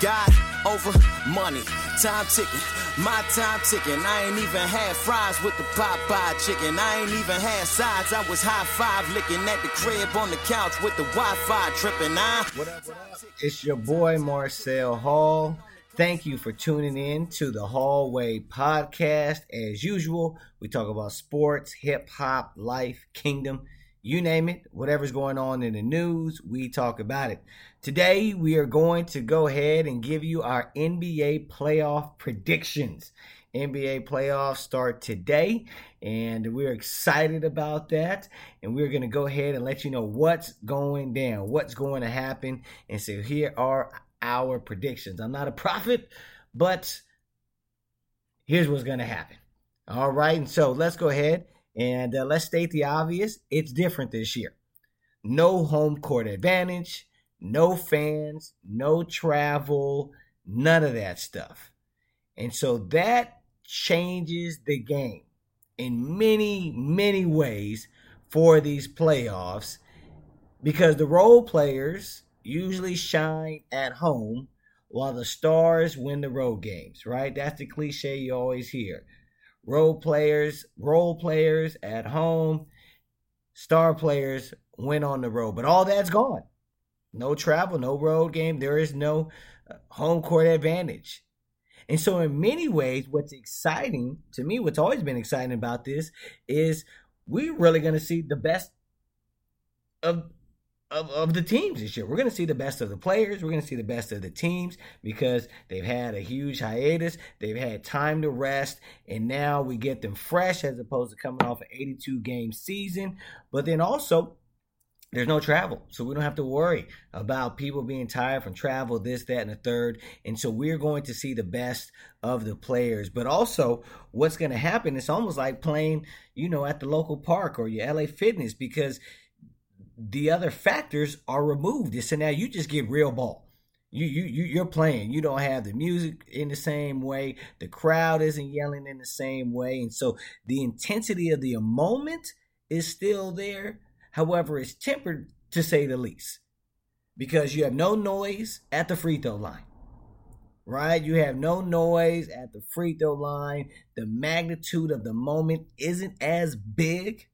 God over money, time ticking, my time ticking. I ain't even had fries with the Popeye chicken. I ain't even had sides. I was high five licking at the crib on the couch with the Wi-Fi tripping. I what up, what up? It's your boy Marcel Hall. Thank you for tuning in to the Hallway Podcast. As usual, we talk about sports, hip hop, life, kingdom, you name it, whatever's going on in the news, we talk about it. Today, we are going to go ahead and give you our NBA playoff predictions. NBA playoffs start today, and we're excited about that. And we're going to go ahead and let you know what's going down, what's going to happen. And so, here are our predictions. I'm not a prophet, but here's what's going to happen. All right. And so, let's go ahead and uh, let's state the obvious it's different this year. No home court advantage, no fans, no travel, none of that stuff. And so that changes the game in many, many ways for these playoffs because the role players usually shine at home while the stars win the road games, right? That's the cliche you always hear role players, role players at home, star players went on the road. But all that's gone. No travel, no road game. There is no uh, home court advantage. And so, in many ways, what's exciting to me, what's always been exciting about this, is we're really going to see the best of of, of the teams this year. We're going to see the best of the players. We're going to see the best of the teams because they've had a huge hiatus. They've had time to rest, and now we get them fresh as opposed to coming off an 82 game season. But then also, there's no travel. So we don't have to worry about people being tired from travel, this, that, and the third. And so we're going to see the best of the players. But also, what's going to happen, it's almost like playing, you know, at the local park or your LA Fitness because the other factors are removed. So now you just get real ball. You you you you're playing. You don't have the music in the same way. The crowd isn't yelling in the same way, and so the intensity of the moment is still there. However, it's tempered to say the least, because you have no noise at the free throw line. Right? You have no noise at the free throw line. The magnitude of the moment isn't as big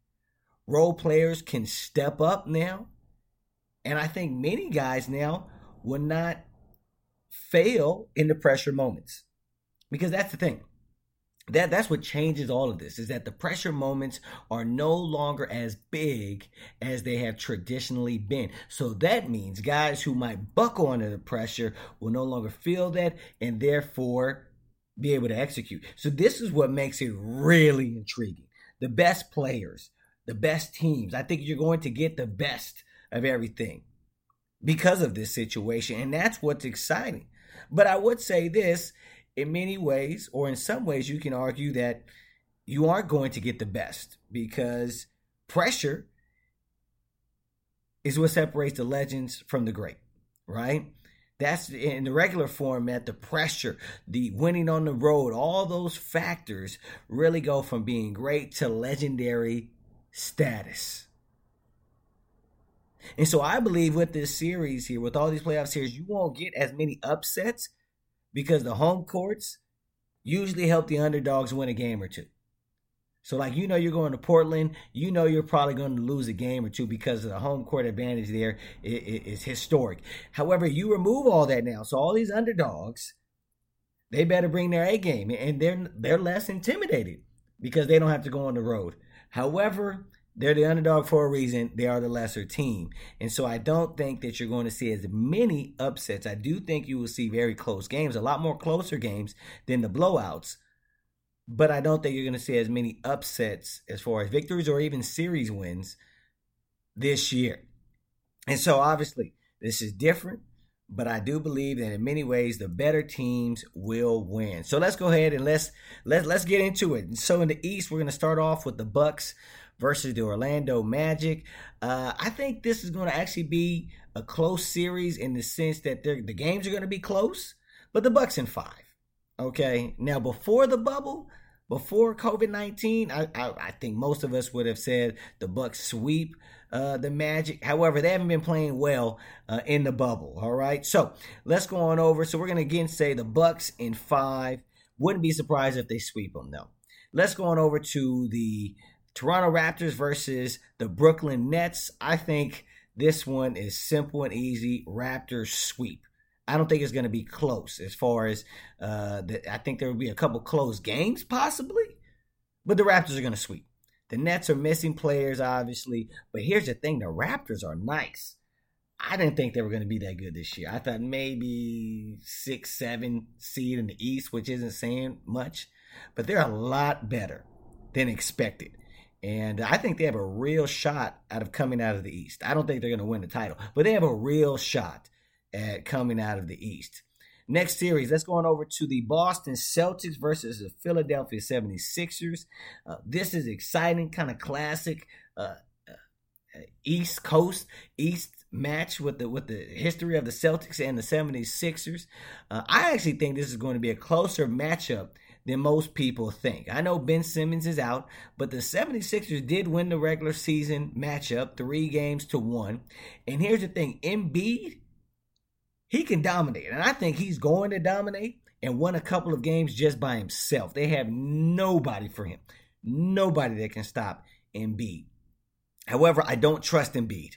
role players can step up now. And I think many guys now will not fail in the pressure moments. Because that's the thing. That that's what changes all of this is that the pressure moments are no longer as big as they have traditionally been. So that means guys who might buckle under the pressure will no longer feel that and therefore be able to execute. So this is what makes it really intriguing. The best players, the best teams. I think you're going to get the best of everything because of this situation. And that's what's exciting. But I would say this in many ways, or in some ways, you can argue that you aren't going to get the best because pressure is what separates the legends from the great, right? That's in the regular format, the pressure, the winning on the road, all those factors really go from being great to legendary status. And so I believe with this series here, with all these playoff series, you won't get as many upsets because the home courts usually help the underdogs win a game or two. So, like, you know, you're going to Portland, you know, you're probably going to lose a game or two because the home court advantage there is historic. However, you remove all that now. So, all these underdogs, they better bring their A game and they're, they're less intimidated because they don't have to go on the road. However, they're the underdog for a reason. They are the lesser team. And so I don't think that you're going to see as many upsets. I do think you will see very close games, a lot more closer games than the blowouts. But I don't think you're going to see as many upsets as far as victories or even series wins this year. And so obviously, this is different, but I do believe that in many ways the better teams will win. So let's go ahead and let's let's let's get into it. So in the East, we're going to start off with the Bucks versus the Orlando Magic. Uh, I think this is going to actually be a close series in the sense that the games are going to be close, but the Bucks in five. Okay, now before the bubble, before COVID nineteen, I, I, I think most of us would have said the Bucks sweep uh, the Magic. However, they haven't been playing well uh, in the bubble. All right, so let's go on over. So we're gonna again say the Bucks in five. Wouldn't be surprised if they sweep them though. Let's go on over to the Toronto Raptors versus the Brooklyn Nets. I think this one is simple and easy. Raptors sweep. I don't think it's going to be close as far as uh, the, I think there will be a couple close games possibly, but the Raptors are going to sweep. The Nets are missing players, obviously, but here's the thing: the Raptors are nice. I didn't think they were going to be that good this year. I thought maybe six, seven seed in the East, which isn't saying much, but they're a lot better than expected. And I think they have a real shot out of coming out of the East. I don't think they're going to win the title, but they have a real shot at coming out of the East. Next series, let's go on over to the Boston Celtics versus the Philadelphia 76ers. Uh, this is exciting, kind of classic uh, uh, East Coast, East match with the with the history of the Celtics and the 76ers. Uh, I actually think this is going to be a closer matchup than most people think. I know Ben Simmons is out, but the 76ers did win the regular season matchup 3 games to 1. And here's the thing, Embiid he can dominate. And I think he's going to dominate and won a couple of games just by himself. They have nobody for him. Nobody that can stop Embiid. However, I don't trust Embiid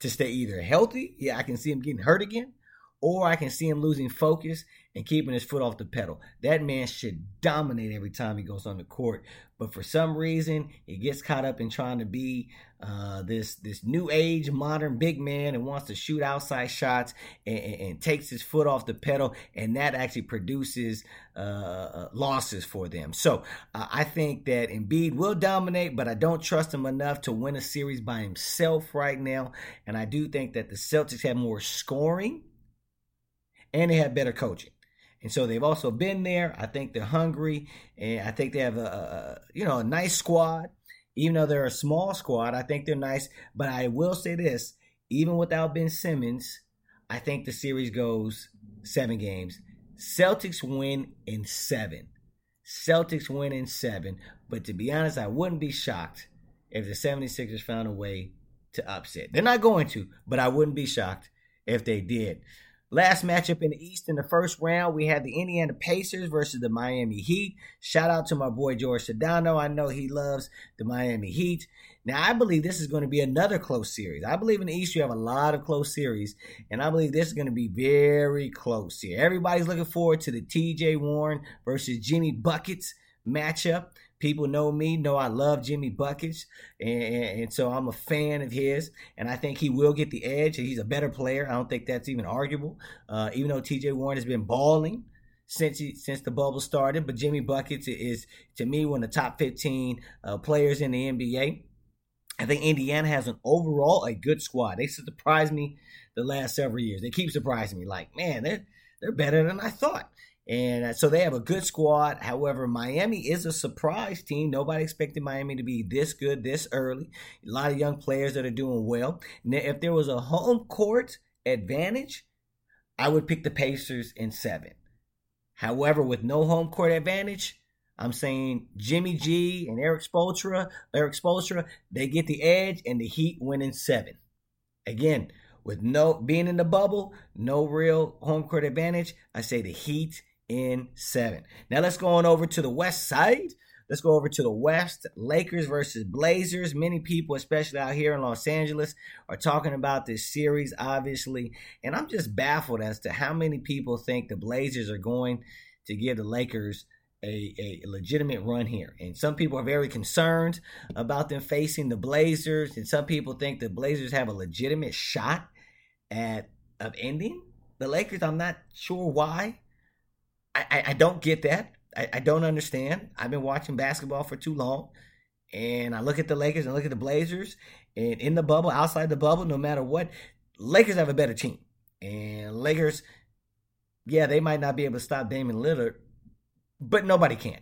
to stay either healthy. Yeah, I can see him getting hurt again, or I can see him losing focus and keeping his foot off the pedal. That man should dominate every time he goes on the court. But for some reason, he gets caught up in trying to be uh, this this new age modern big man and wants to shoot outside shots and, and, and takes his foot off the pedal, and that actually produces uh, uh losses for them. So uh, I think that Embiid will dominate, but I don't trust him enough to win a series by himself right now. And I do think that the Celtics have more scoring and they have better coaching. And so they've also been there. I think they're hungry, and I think they have a, a you know a nice squad. Even though they're a small squad, I think they're nice. But I will say this: even without Ben Simmons, I think the series goes seven games. Celtics win in seven. Celtics win in seven. But to be honest, I wouldn't be shocked if the 76ers found a way to upset. They're not going to, but I wouldn't be shocked if they did. Last matchup in the East in the first round, we had the Indiana Pacers versus the Miami Heat. Shout out to my boy George Sedano. I know he loves the Miami Heat. Now, I believe this is going to be another close series. I believe in the East you have a lot of close series, and I believe this is going to be very close here. Everybody's looking forward to the TJ Warren versus Jimmy Buckets matchup. People know me, know I love Jimmy Buckets, and, and, so I'm a fan of his. And I think he will get the edge. He's a better player. I don't think that's even arguable. Uh, even though T.J. Warren has been balling since he, since the bubble started, but Jimmy Buckets is to me one of the top 15 uh, players in the NBA. I think Indiana has an overall a good squad. They surprised me the last several years. They keep surprising me. Like man, they're they're better than I thought. And uh, so they have a good squad. However, Miami is a surprise team. Nobody expected Miami to be this good this early. A lot of young players that are doing well. Now, if there was a home court advantage, I would pick the Pacers in seven. However, with no home court advantage, I'm saying Jimmy G and Erik Spoelstra, Erik Spoelstra, they get the edge and the Heat win in seven. Again, with no being in the bubble, no real home court advantage, I say the Heat in seven. Now let's go on over to the west side. Let's go over to the West. Lakers versus Blazers. Many people, especially out here in Los Angeles, are talking about this series, obviously. And I'm just baffled as to how many people think the Blazers are going to give the Lakers a, a legitimate run here. And some people are very concerned about them facing the Blazers. And some people think the Blazers have a legitimate shot at of ending the Lakers. I'm not sure why. I, I, don't get that. I, I don't understand. I've been watching basketball for too long. And I look at the Lakers and look at the Blazers. And in the bubble, outside the bubble, no matter what, Lakers have a better team. And Lakers, yeah, they might not be able to stop Damian Lillard, but nobody can.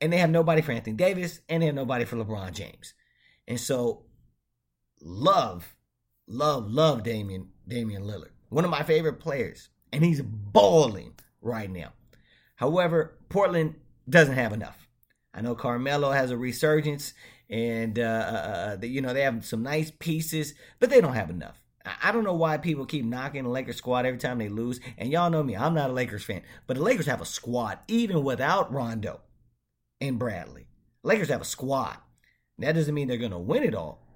And they have nobody for Anthony Davis, and they have nobody for LeBron James. And so, love, love, love Damian, Damian Lillard. One of my favorite players. And he's balling right now. However, Portland doesn't have enough. I know Carmelo has a resurgence, and uh, uh, uh you know they have some nice pieces, but they don't have enough. I don't know why people keep knocking the Lakers squad every time they lose. And y'all know me, I'm not a Lakers fan, but the Lakers have a squad even without Rondo and Bradley. Lakers have a squad. That doesn't mean they're going to win it all,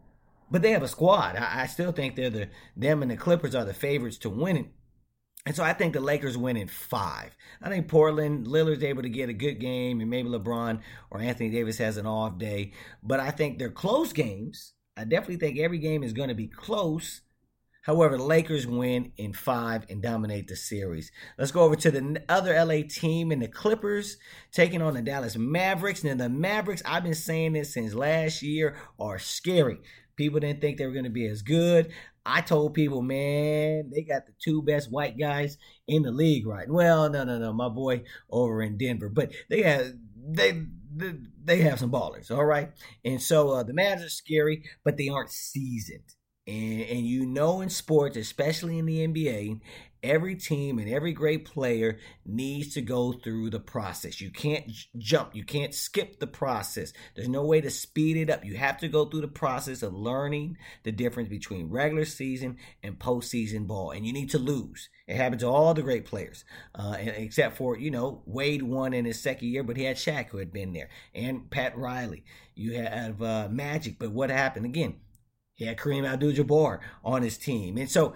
but they have a squad. I, I still think they're the them and the Clippers are the favorites to win it. And so I think the Lakers win in five. I think Portland, Lillard's able to get a good game, and maybe LeBron or Anthony Davis has an off day. But I think they're close games. I definitely think every game is going to be close. However, the Lakers win in five and dominate the series. Let's go over to the other LA team and the Clippers taking on the Dallas Mavericks. Now, the Mavericks, I've been saying this since last year, are scary. People didn't think they were going to be as good. I told people, man, they got the two best white guys in the league, right? Well, no, no, no, my boy over in Denver, but they have they they have some ballers, all right. And so uh, the Mavs are scary, but they aren't seasoned. And, and you know, in sports, especially in the NBA, every team and every great player needs to go through the process. You can't j- jump, you can't skip the process. There's no way to speed it up. You have to go through the process of learning the difference between regular season and postseason ball. And you need to lose. It happened to all the great players, uh, except for, you know, Wade won in his second year, but he had Shaq who had been there, and Pat Riley. You have uh, Magic, but what happened again? He had Kareem Abdul-Jabbar on his team, and so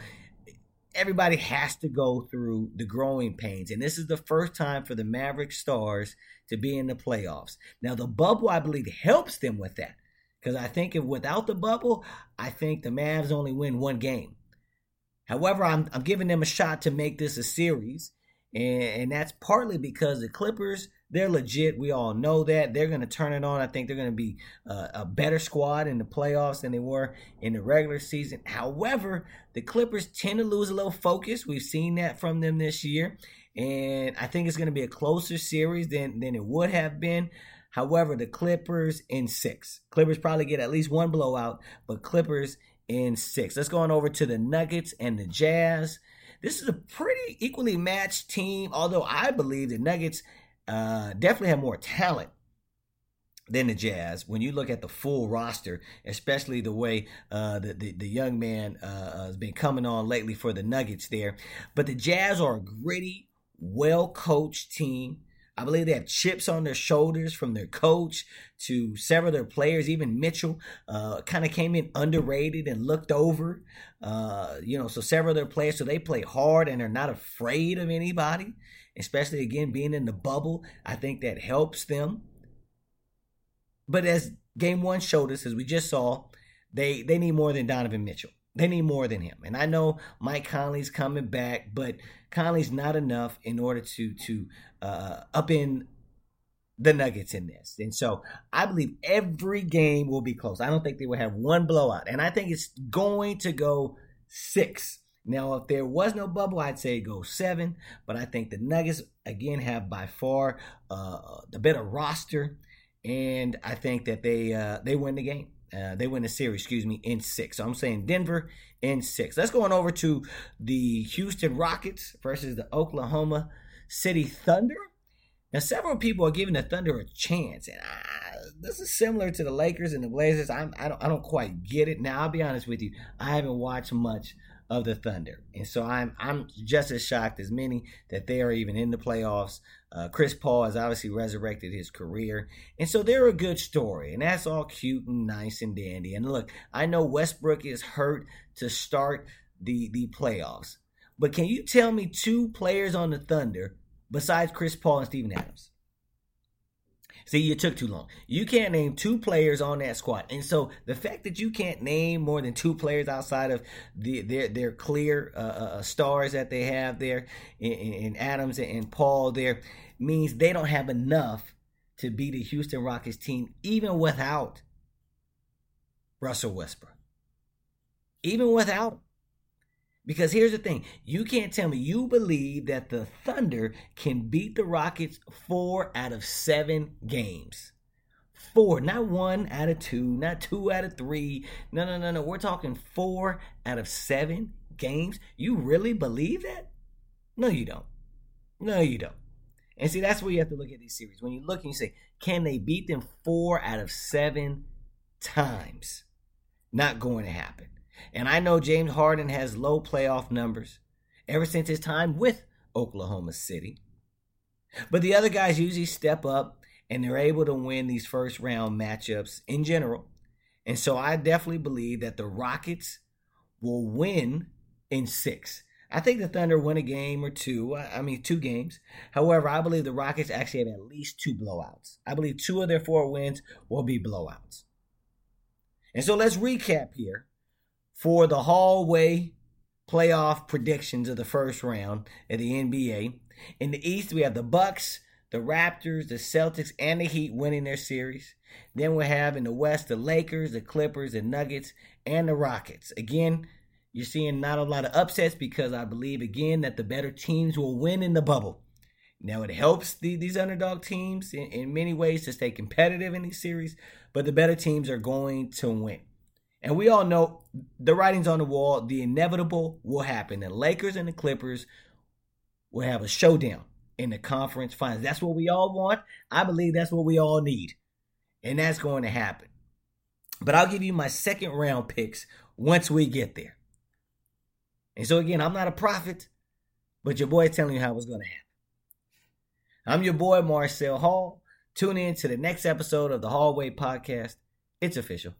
everybody has to go through the growing pains. And this is the first time for the Maverick Stars to be in the playoffs. Now, the bubble, I believe, helps them with that. Because I think if without the bubble, I think the Mavs only win one game. However, I'm, I'm giving them a shot to make this a series. And, and that's partly because the Clippers they're legit. We all know that. They're going to turn it on. I think they're going to be uh, a better squad in the playoffs than they were in the regular season. However, the Clippers tend to lose a little focus. We've seen that from them this year. And I think it's going to be a closer series than, than it would have been. However, the Clippers in six. Clippers probably get at least one blowout, but Clippers in six. Let's go on over to the Nuggets and the Jazz. This is a pretty equally matched team, although I believe the Nuggets uh, definitely have more talent than the Jazz when you look at the full roster, especially the way uh, the, the, the young man uh, uh, has been coming on lately for the Nuggets there. But the Jazz are a gritty, well coached team. I believe they have chips on their shoulders from their coach to several of their players. Even Mitchell uh, kind of came in underrated and looked over. Uh, you know, so several of their players, so they play hard and they're not afraid of anybody especially again being in the bubble. I think that helps them. But as game one showed us, as we just saw, they they need more than Donovan Mitchell. They need more than him. And I know Mike Conley's coming back, but Conley's not enough in order to to uh, up in the Nuggets in this. And so I believe every game will be close. I don't think they will have one blowout. And I think it's going to go six now, if there was no bubble, I'd say go seven. But I think the Nuggets again have by far uh, the better roster, and I think that they uh, they win the game. Uh, they win the series, excuse me, in six. So I'm saying Denver in six. Let's go on over to the Houston Rockets versus the Oklahoma City Thunder. Now, several people are giving the Thunder a chance, and I, this is similar to the Lakers and the Blazers. I'm, I don't, I don't quite get it. Now, I'll be honest with you, I haven't watched much of the Thunder. And so I'm I'm just as shocked as many that they are even in the playoffs. Uh, Chris Paul has obviously resurrected his career. And so they're a good story. And that's all cute and nice and dandy. And look, I know Westbrook is hurt to start the, the playoffs. But can you tell me two players on the Thunder besides Chris Paul and Steven Adams? See, you took too long. You can't name two players on that squad, and so the fact that you can't name more than two players outside of the their their clear uh, uh, uh stars that they have there in, in Adams and Paul there means they don't have enough to beat the Houston Rockets team, even without Russell Westbrook. Even without because here's the thing you can't tell me you believe that the Thunder can beat the Rockets four out of seven games. Four, not one out of two, not two out of three. No, no, no, no. We're talking four out of seven games. You really believe that? No, you don't. No, you don't. And see, that's where you have to look at these series. When you look and you say, can they beat them four out of seven times? Not going to happen. And I know James Harden has low playoff numbers ever since his time with Oklahoma City. But the other guys usually step up and they're able to win these first round matchups in general. And so I definitely believe that the Rockets will win in six. I think the Thunder win a game or two. I mean, two games. However, I believe the Rockets actually have at least two blowouts. I believe two of their four wins will be blowouts. And so let's recap here for the hallway playoff predictions of the first round of the NBA. In the East, we have the Bucks, the Raptors, the Celtics, and the Heat winning their series. Then we have in the West the Lakers, the Clippers, the Nuggets, and the Rockets. Again, you're seeing not a lot of upsets because I believe again that the better teams will win in the bubble. Now it helps the, these underdog teams in, in many ways to stay competitive in these series, but the better teams are going to win. And we all know the writing's on the wall. The inevitable will happen. The Lakers and the Clippers will have a showdown in the conference finals. That's what we all want. I believe that's what we all need. And that's going to happen. But I'll give you my second round picks once we get there. And so, again, I'm not a prophet, but your boy is telling you how it's going to happen. I'm your boy, Marcel Hall. Tune in to the next episode of the Hallway Podcast. It's official.